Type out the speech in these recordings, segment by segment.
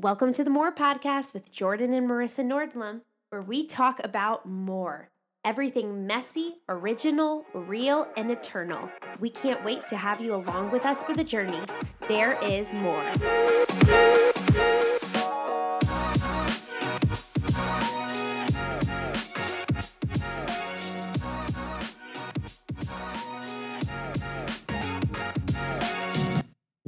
Welcome to the More Podcast with Jordan and Marissa Nordlum, where we talk about more. Everything messy, original, real, and eternal. We can't wait to have you along with us for the journey. There is more.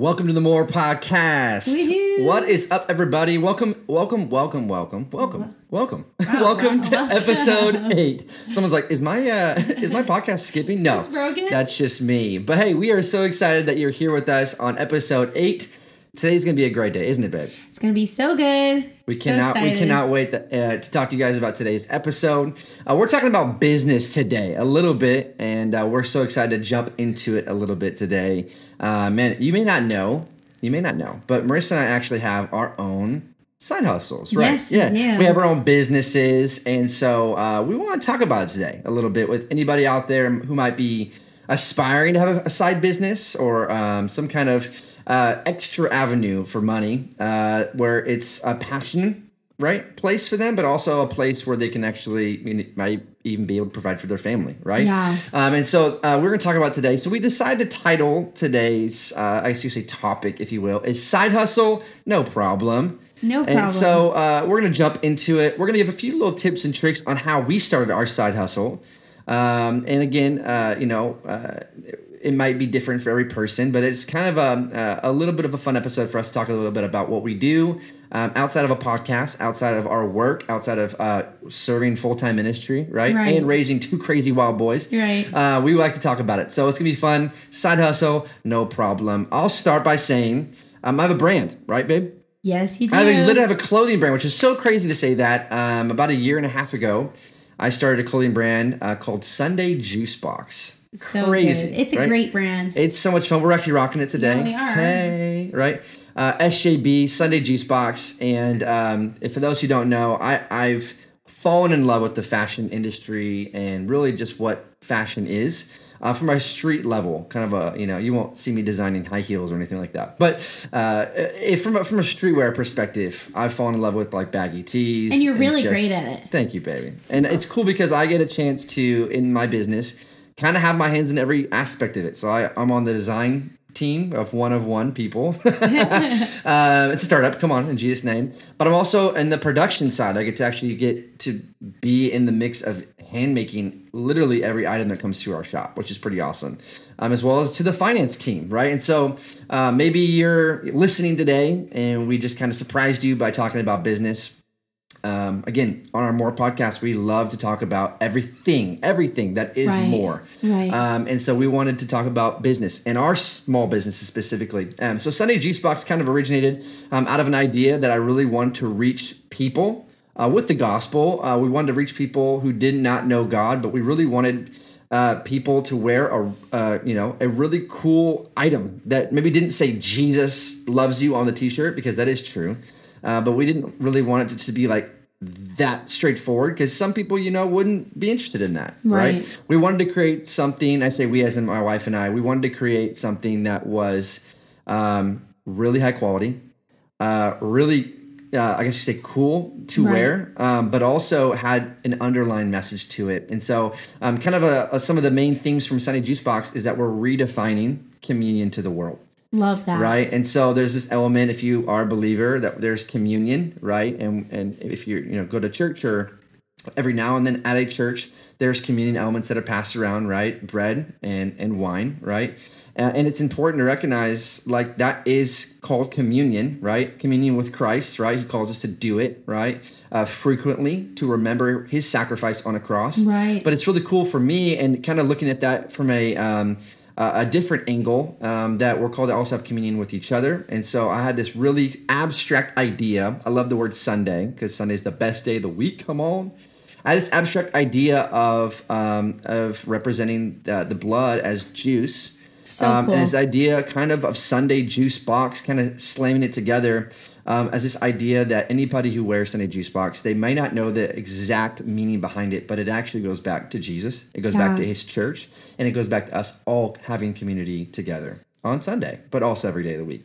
Welcome to the More Podcast. Woohoo. What is up, everybody? Welcome, welcome, welcome, welcome, welcome, welcome, welcome to episode eight. Someone's like, "Is my uh, is my podcast skipping?" No, that's just me. But hey, we are so excited that you're here with us on episode eight. Today's gonna be a great day, isn't it, babe? It's gonna be so good. We So cannot we cannot wait th- uh, to talk to you guys about today's episode. Uh, we're talking about business today a little bit, and uh, we're so excited to jump into it a little bit today. Uh, man, you may not know, you may not know, but Marissa and I actually have our own side hustles, right? Yes, we yeah, do. we have our own businesses, and so uh, we want to talk about it today a little bit with anybody out there who might be aspiring to have a side business or um, some kind of uh, extra avenue for money uh, where it's a passion right place for them but also a place where they can actually I mean, might even be able to provide for their family right? Yeah. um, and so uh, we're going to talk about today. So we decided to title today's uh, i guess you say topic if you will is side hustle no problem. No problem. and so uh, we're going to jump into it. We're going to give a few little tips and tricks on how we started our side hustle. Um, and again uh, you know uh, it might be different for every person, but it's kind of a, a little bit of a fun episode for us to talk a little bit about what we do um, outside of a podcast, outside of our work, outside of uh, serving full time ministry, right? Right. And raising two crazy wild boys. Right. Uh, we like to talk about it. So it's going to be fun. Side hustle, no problem. I'll start by saying um, I have a brand, right, babe? yes, you do. I literally have a clothing brand, which is so crazy to say that. Um, about a year and a half ago, I started a clothing brand uh, called Sunday Juice Box. So crazy, Good. It's a right? great brand. It's so much fun. We're actually rocking it today. Yeah, we are. Hey, right? Uh, SJB Sunday Juice Box, and um, if for those who don't know, I, I've fallen in love with the fashion industry and really just what fashion is. Uh, from a street level, kind of a you know, you won't see me designing high heels or anything like that. But uh, if from a, from a streetwear perspective, I've fallen in love with like baggy tees, And you're really great at it. Thank you, baby. And it's cool because I get a chance to in my business kind of have my hands in every aspect of it. So I, I'm on the design team of one of one people. uh, it's a startup, come on, in Jesus' name. But I'm also in the production side. I get to actually get to be in the mix of hand making literally every item that comes through our shop, which is pretty awesome. Um, as well as to the finance team, right? And so uh, maybe you're listening today and we just kind of surprised you by talking about business um, again on our more podcast we love to talk about everything everything that is Right. more Right. um, and so we wanted to talk about business and our small businesses specifically um, so sunday juice box kind of originated um, out of an idea that i really wanted to reach people uh, with the gospel uh, we wanted to reach people who did not know god but we really wanted uh, people to wear a uh, you know a really cool item that maybe didn't say Jesus loves you on the T-shirt because that is true, uh, but we didn't really want it to be like that straightforward because some people you know wouldn't be interested in that right. Right. we wanted to create something i say we as in my wife and i we wanted to create something that was um, really high quality uh, really uh, i guess you say cool to Right. wear um, but also had an underlying message to it and so um, kind of a, a- some of the main themes from Sunday juice box is that we're redefining communion to the world Love that. right? And so there's this element if you are a believer that there's communion right? And and if you you know go to church or every now and then at a church there's communion elements that are passed around right? Bread and and wine right? Uh, and it's important to recognize like that is called communion right? Communion with christ right? He calls us to do it right? Uh, frequently to remember his sacrifice on a cross. Right. but it's really cool for me and kind of looking at that from a um, a a different angle um, that we're called to also have communion with each other. And so I had this really abstract idea. I love the word Sunday because Sunday is the best day of the week. Come on. I had this abstract idea of um, of representing the, the blood as juice. So um, cool. And this idea kind of of Sunday juice box, kind of slamming it together um, as this idea that anybody who wears Sunday juice box, they may not know the exact meaning behind it, but it actually goes back to Jesus. It goes back to his church, and it goes back to us all having community together. on Sunday, but also every day of the week.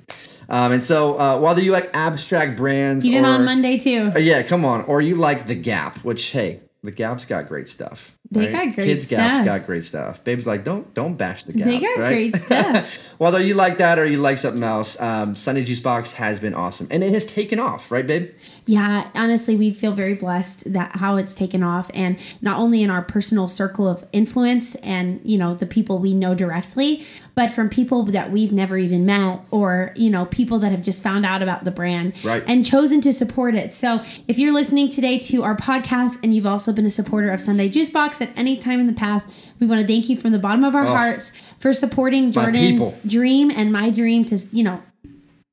Um, and so, uh, while you like abstract brands, Even or- on Monday too. uh, yeah, come on, or you like the Gap, which hey, the Gap's got great stuff. They got great Kids Gap's stuff. got great stuff. Babe's like, don't don't bash the Gap. They got right? great stuff. Whether you like that or you like something else, um, Sunday Juice Box has been awesome, and it has taken off, right, babe? Yeah, honestly, we feel very blessed that how it's taken off, and not only in our personal circle of influence and you know the people we know directly, but from people that we've never even met, or you know people that have just found out about the brand Right. and chosen to support it. So if you're listening today to our podcast and you've also been a supporter of Sunday Juice Box at any time in the past, we want to thank you from the bottom of our oh. hearts for supporting Jordan's dream and my dream to you know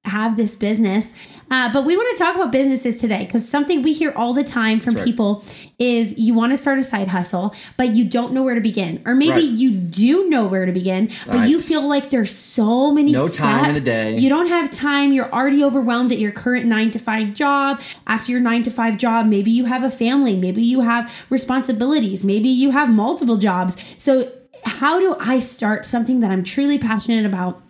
have this business. Uh, but we want to talk about businesses today because something we hear all the time from right. people is you want to start a side hustle, but you don't know where to begin. Or maybe Right. you do know where to begin, but Right. you feel like there's so many No steps. time in the day. You don't have time. You're already overwhelmed at your current nine to five job. After your nine to five job, maybe you have a family, maybe you have responsibilities, maybe you have multiple jobs. So, how do I start something that I'm truly passionate about?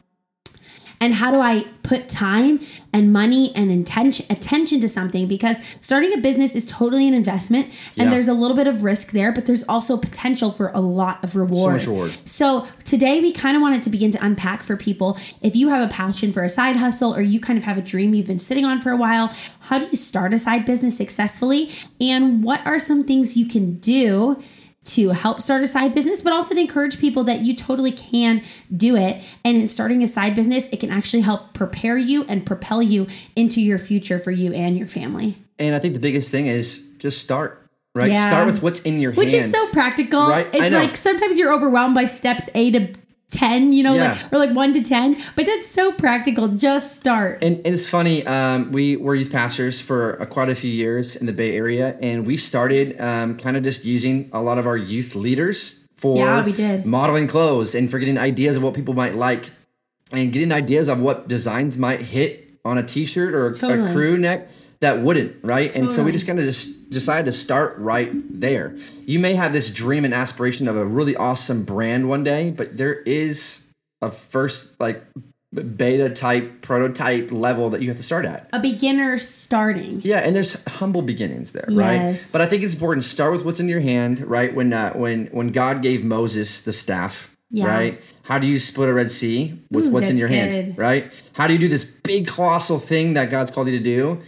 And how do I put time and money and intention attention to something because starting a business is totally an investment and Yeah. there's a little bit of risk there but there's also potential for a lot of reward. much reward. So today we kind of wanted to begin to unpack for people if you have a passion for a side hustle or you kind of have a dream you've been sitting on for a while, how do you start a side business successfully and what are some things you can do to help start a side business, but also to encourage people that you totally can do it. And in starting a side business, it can actually help prepare you and propel you into your future for you and your family. And I think the biggest thing is just start, right? Yeah. Start with what's in your hands. Which hand. is so practical. Right, It's like sometimes you're overwhelmed by steps A to 10, you know, Yeah. like or like 1 to 10, but that's so practical. Just start. And, and it's funny. Um, we were youth pastors for uh, quite a few years in the Bay Area, and we started um, kind of just using a lot of our youth leaders for Yeah, we did. modeling clothes and for getting ideas of what people might like, and getting ideas of what designs might hit on a T-shirt or a- a crew neck that wouldn't, right? And so we just kind of just decided to start right there. You may have this dream and aspiration of a really awesome brand one day, but there is a first like beta type prototype level that you have to start at. a beginner starting. Yeah, and there's humble beginnings there, right? But I think it's important to start with what's in your hand, right? When uh, when when God gave Moses the staff, Yeah. right? How do you split a Red Sea with Ooh, what's in your hand, right? How do you do this big colossal thing that God's called you to do?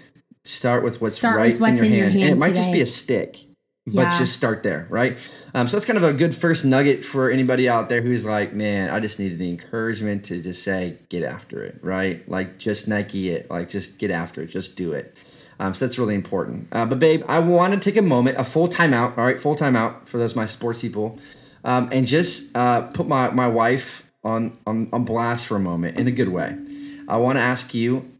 Start with what's Start right with what's in, your, in your hand. and it hand might just be a stick. But Yeah. just start there, right? Um, so that's kind of a good first nugget for anybody out there who's like, man, I just needed the encouragement to just say, get after it, right? Like, just Nike it, like, just get after it, just do it. Um, so that's really important. Uh, but babe, I want to take a moment, a full timeout. All right, full timeout for those my sports people, um, and just uh, put my my wife on, on on blast for a moment in a good way. I want to ask you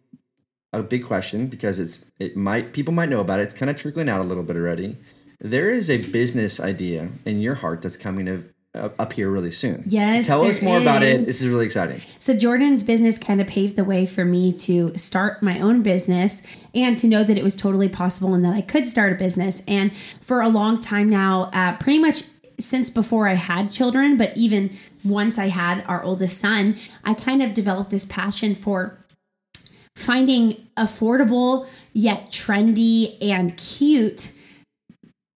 a big question because it's it might people might know about it. It's kind of trickling out a little bit already. There is a business idea in your heart that's coming to, up up here really soon. Yes, tell us more about it. This is really exciting. So Jordan's business kind of paved the way for me to start my own business and to know that it was totally possible and that I could start a business. And for a long time now, uh, pretty much since before I had children, but even once I had our oldest son, I kind of developed this passion for finding affordable yet trendy and cute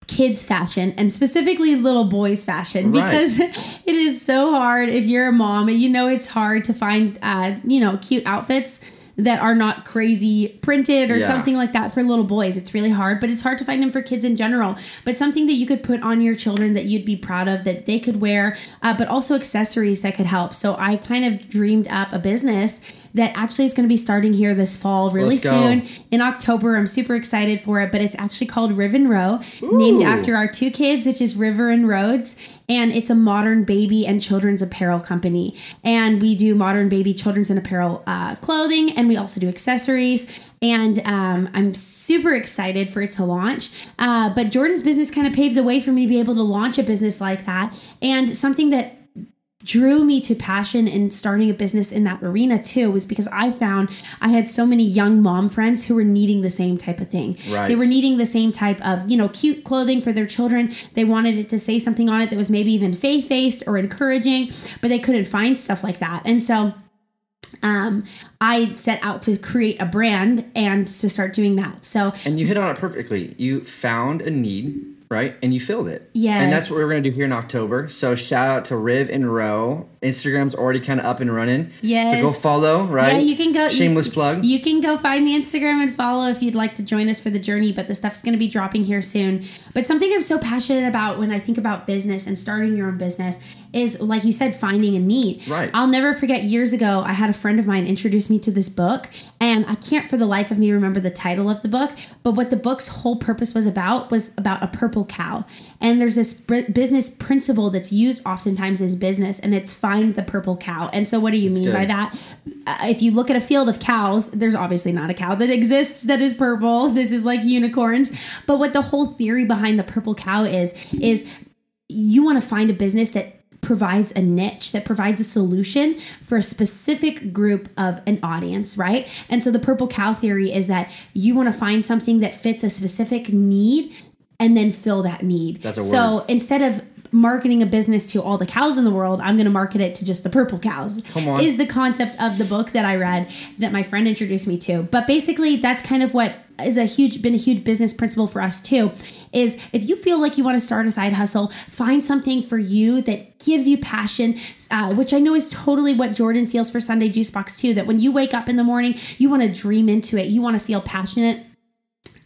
kids fashion and specifically little boys fashion Right. because it is so hard if you're a mom and you know it's hard to find uh you know cute outfits that are not crazy printed or Yeah. something like that for little boys it's really hard but it's hard to find them for kids in general but something that you could put on your children that you'd be proud of that they could wear uh, but also accessories that could help so i kind of dreamed up a business that actually is going to be starting here this fall really soon in October. I'm super excited for it, but it's actually called Riven Row, named after our two kids, which is River and Rhodes. And it's a modern baby and children's apparel company. And we do modern baby children's and apparel uh, clothing, and we also do accessories. And um, I'm super excited for it to launch. Uh, but Jordan's business kind of paved the way for me to be able to launch a business like that. And something that drew me to passion and starting a business in that arena too was because I found I had so many young mom friends who were needing the same type of thing. Right. They were needing the same type of, you know, cute clothing for their children. They wanted it to say something on it that was maybe even faith-based or encouraging, but they couldn't find stuff like that. And so um, I set out to create a brand and to start doing that. So And you hit on it perfectly. You found a need, right? And you filled it. Yeah. And that's what we're going to do here in October. So shout out to Riv and Row. Instagram's already kind of up and running. Yes. So go follow, right? Yeah, you can go. Shameless you, plug. You can go find the Instagram and follow if you'd like to join us for the journey. But the stuff's going to be dropping here soon. But something I'm so passionate about when I think about business and starting your own business is, like you said, finding a need. Right. I'll never forget years ago, I had a friend of mine introduce me to this book, and I can't for the life of me remember the title of the book. But what the book's whole purpose was about was about a purple cow. And there's this business principle that's used oftentimes as business, and it's find the purple cow. And so, what do you mean good. by that? Uh, if you look at a field of cows, there's obviously not a cow that exists that is purple. This is like unicorns. But what the whole theory behind the purple cow is, is you want to find a business that provides a niche that provides a solution for a specific group of an audience, right? And so the purple cow theory is that you want to find something that fits a specific need and then fill that need. That's a so instead of marketing a business to all the cows in the world, I'm going to market it to just the purple cows. Come on. Is the concept of the book that I read that my friend introduced me to. But basically that's kind of what is a huge been a huge business principle for us too is if you feel like you want to start a side hustle find something for you that gives you passion uh, which i know is totally what jordan feels for sunday juice box too that when you wake up in the morning you want to dream into it you want to feel passionate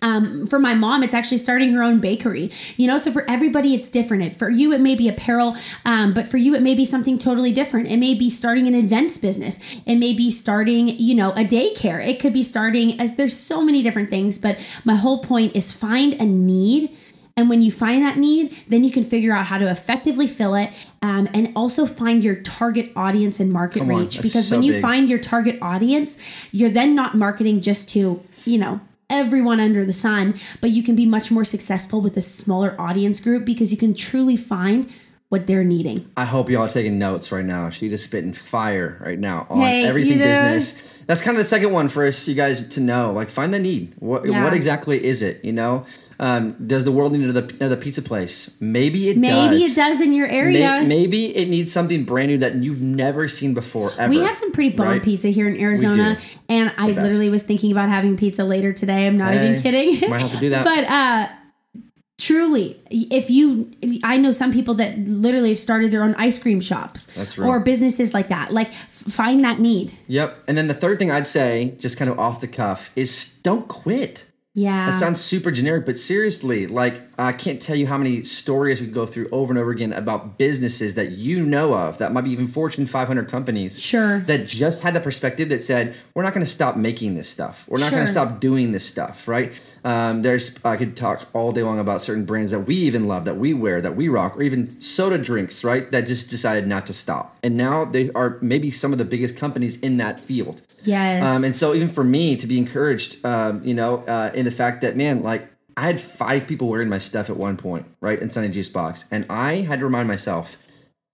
um, for my mom, it's actually starting her own bakery. You know, so for everybody, it's different. It, for you, it may be apparel, um, but for you, it may be something totally different. It may be starting an events business. It may be starting, you know, a daycare. It could be starting. As there's so many different things, but my whole point is find a need. And when you find that need, then you can figure out how to effectively fill it um, and also find your target audience and market Come reach. Because so when you big. find your target audience, you're then not marketing just to, you know, everyone under the sun, but you can be much more successful with a smaller audience group because you can truly find what they're needing. I hope y'all are taking notes right now. She just spitting fire right now on Hey, everything you know- business. That's kind of the second one for us, you guys to know. Like, find the need. What Yeah. what exactly is it? You know, um, does the world need another, another pizza place? Maybe it Maybe does. it does in your area. May- Maybe it needs something brand new that you've never seen before. Ever. we have some pretty bomb right? pizza here in Arizona, and I literally was thinking about having pizza later today. I'm not even kidding. might have to do that. but uh, truly, if you, I know some people that literally have started their own ice cream shops, or businesses like that. Like, find that need. Yep. And then the third thing I'd say, just kind of off the cuff, is don't quit. Yeah. That sounds super generic, but seriously, like I can't tell you how many stories we go through over and over again about businesses that you know of that might be even Fortune 500 companies. Sure. That just had the perspective that said, we're not going to stop making this stuff. We're not going to stop doing this stuff, right? Um, there's I could talk all day long about certain brands that we even love, that we wear, that we rock, or even soda drinks, right? That just decided not to stop, and now they are maybe some of the biggest companies in that field. Yes. Um, and so even for me to be encouraged, um, you know, uh, in the fact that man, like I had five people wearing my stuff at one point, right, in Sunday Juice Box, and I had to remind myself,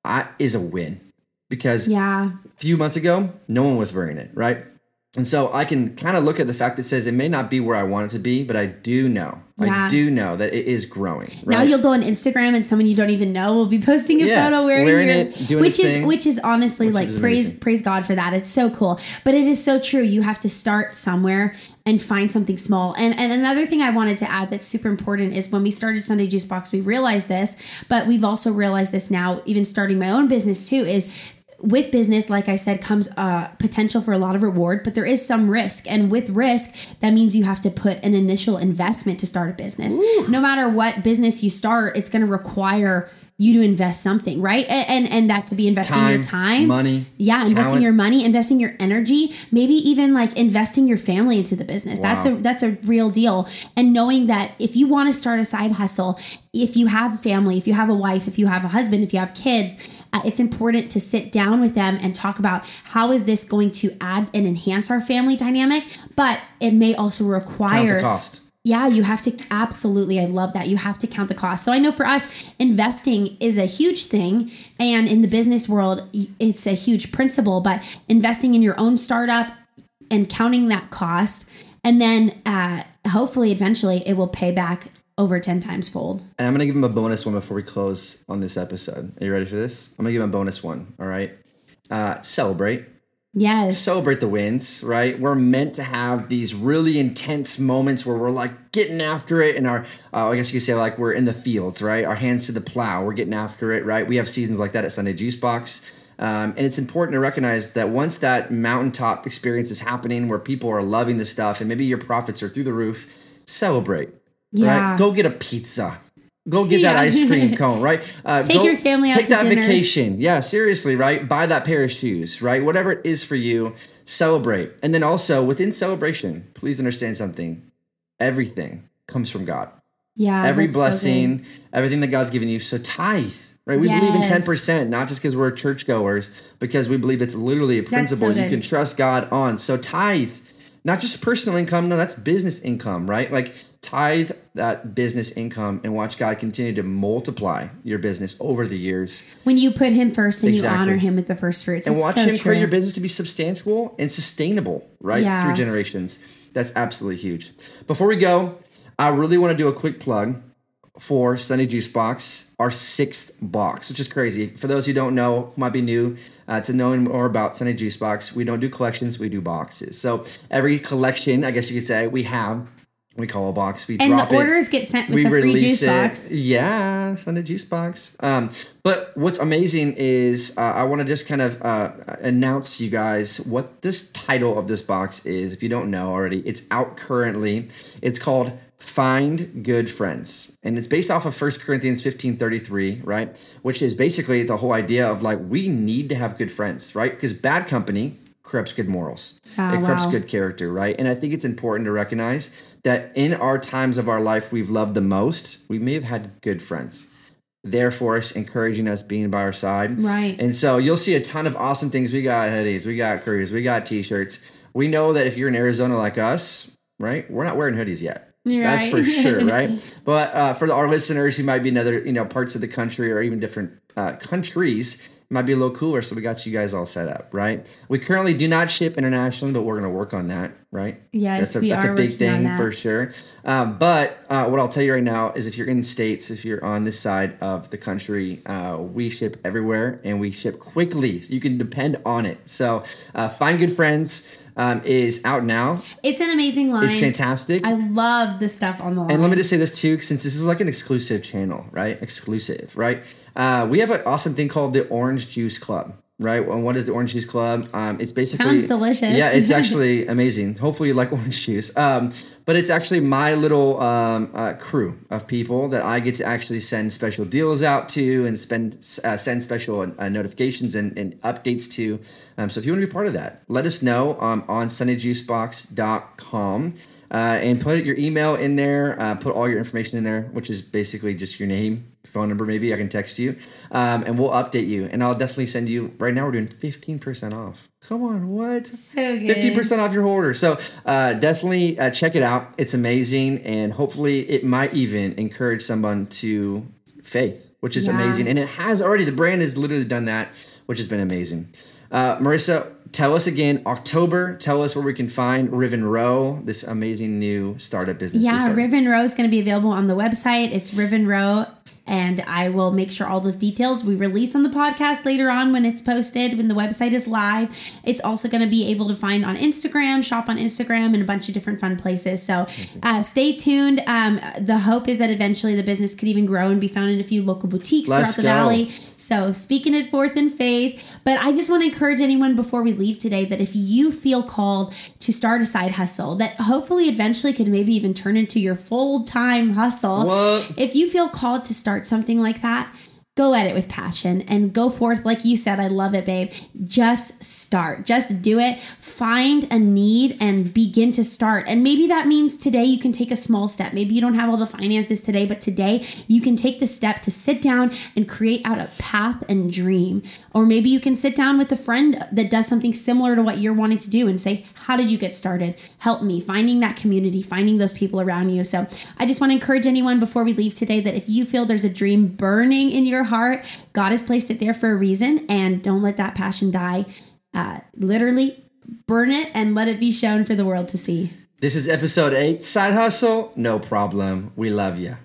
I is a win because yeah. a few months ago, no one was wearing it, right? And so I can kind of look at the fact that says it may not be where I want it to be, but I do know, Yeah. I do know that it is growing. Right? Now you'll go on Instagram and someone you don't even know will be posting a Yeah, photo wearing, wearing your, it, which is thing. which is honestly like is praise amazing. praise God for that. It's so cool. But it is so true. You have to start somewhere and find something small. And and another thing I wanted to add that's super important is when we started Sunday Juice Box, we realized this, but we've also realized this now, even starting my own business too, is with business, like I said, comes uh, potential for a lot of reward, but there is some risk. And with risk, that means you have to put an initial investment to start a business. No matter what business you start, it's going to require you to invest something, right? And and, and that could be investing your Time, time, money, yeah, investing your money, investing your energy, maybe even like investing your family into the business. That's a that's a real deal. And knowing that if you want to start a side hustle, if you have a family, if you have a wife, if you have a husband, if you have kids, uh, it's important to sit down with them and talk about how is this going to add and enhance our family dynamic, but it may also require the cost. Yeah, you have to absolutely. I love that. You have to count the cost. So I know for us, investing is a huge thing. And in the business world, it's a huge principle, but investing in your own startup and counting that cost, and then uh, hopefully eventually it will pay back over 10 times fold. And I'm gonna give him a bonus one before we close on this episode. Are you ready for this? I'm gonna give him a bonus one. All right. Uh, celebrate. Yes. celebrate the wins, right? We're meant to have these really intense moments where we're like getting after it, and our, uh, I guess you could say, like we're in the fields, right? Our hands to the plow, we're getting after it, right? We have seasons like that at Sunday Juice Box. Um, and it's important to recognize that once that mountaintop experience is happening where people are loving the stuff and maybe your profits are through the roof, celebrate. Yeah. Right? Go get a pizza. Go get that ice cream cone, right? Uh, Take your family out Take that dinner. vacation. Yeah, seriously, right? Buy that pair of shoes, right? Whatever it is for you, celebrate. And then also within celebration, please understand something. Everything comes from God. yeah. Every that's so blessing, everything that God's given you. So tithe, right? We believe in 10%, not just because we're churchgoers, because we believe it's literally a principle so you can trust God on. So tithe, not just personal income, no, that's business income, right? Like tithe that business income and watch God continue to multiply your business over the years. When you put him first and Exactly. you honor him with the first fruits. And watch so him true. create your business to be substantial and sustainable, right? Yeah. Through generations. That's absolutely huge. Before we go, I really want to do a quick plug for Sunday Juice Box, our sixth box, which is crazy. For those who don't know, who might be new uh, to knowing more about Sunday Juice Box, we don't do collections, we do boxes. So every collection, I guess you could say, we have, we call a box. We And drop the it orders get sent with the free juice box. yeah, Sunday juice box. Um, but what's amazing is uh, I want to just kind of uh, announce to you guys what this title of this box is. If you don't know already, it's out currently. It's called Find Good Friends. And it's based off of 1 Corinthians 15 33, right? Which is basically the whole idea of like, we need to have good friends, right? Because bad company corrupts good morals. Ah, it corrupts wow. good character, right? And I think it's important to recognize that in our times of our life we've loved the most, we may have had good friends. There for us, encouraging us, being by our side. Right. And so you'll see a ton of awesome things. We got hoodies, we got curries, we got t-shirts. We know that if you're in Arizona like us, right, we're not wearing hoodies yet. That's Right. for sure, right? But uh, for our listeners who might be in other, you know, parts of the country or even different uh, countries, might be a little cooler. So we got you guys all set up, right? We currently do not ship internationally, but we're going to work on that, right? Yes, that's a, we that's are a big thing for sure. Um, but uh, what I'll tell you right now is, if you're in the states, if you're on this side of the country, uh, we ship everywhere and we ship quickly. So you can depend on it. So uh, find good friends. Um, is out now. It's an amazing line. It's fantastic. I love the stuff on the line. And let me just say this too, since this is like an exclusive channel, right? Exclusive, right? Uh, we have an awesome thing called the Orange Juice Club, right? And what is the Orange Juice Club? Um, it's basically Sounds delicious. Yeah, it's actually amazing. Hopefully, you like orange juice. Um, but it's actually my little um, uh, crew of people that I get to actually send special deals out to and spend uh, send special uh, notifications and, and updates to. Um, so if you want to be part of that, let us know um, on SundayJuiceBox.com. Uh, and put your email in there. Uh, put all your information in there, which is basically just your name, phone number. Maybe I can text you, um, and we'll update you. And I'll definitely send you. Right now, we're doing fifteen percent off. Come on, what? so good. Fifty percent off your order. So uh, definitely uh, check it out. It's amazing, and hopefully, it might even encourage someone to faith, which is Yeah. amazing. And it has already. The brand has literally done that, which has been amazing. Uh, Marissa, tell us again. October. Tell us where we can find Riven Row, this amazing new startup business. Yeah. Riven Row is going to be available on the website. It's Riven Row, and I will make sure all those details we release on the podcast later on when it's posted, when the website is live. It's also going to be able to find on Instagram, shop on Instagram, and a bunch of different fun places. So uh, stay tuned. Um, the hope is that eventually the business could even grow and be found in a few local boutiques Let's throughout the go. valley. So speaking it forth in faith. But I just want to encourage anyone before we leave today that if you feel called to start a side hustle, that hopefully eventually could maybe even turn into your full time hustle. What? If you feel called to start something like that, go at it with passion and go forth. Like you said, I love it, babe. Just start, just do it. Find a need and begin to start. And maybe that means today you can take a small step. Maybe you don't have all the finances today, but today you can take the step to sit down and create out a path and dream. Or maybe you can sit down with a friend that does something similar to what you're wanting to do and say, How did you get started? Help me finding that community, finding those people around you. So I just want to encourage anyone before we leave today that if you feel there's a dream burning in your heart, God has placed it there for a reason, and don't let that passion die. Uh, literally, burn it and let it be shown for the world to see. This is episode eight. Side hustle, no problem. We love you.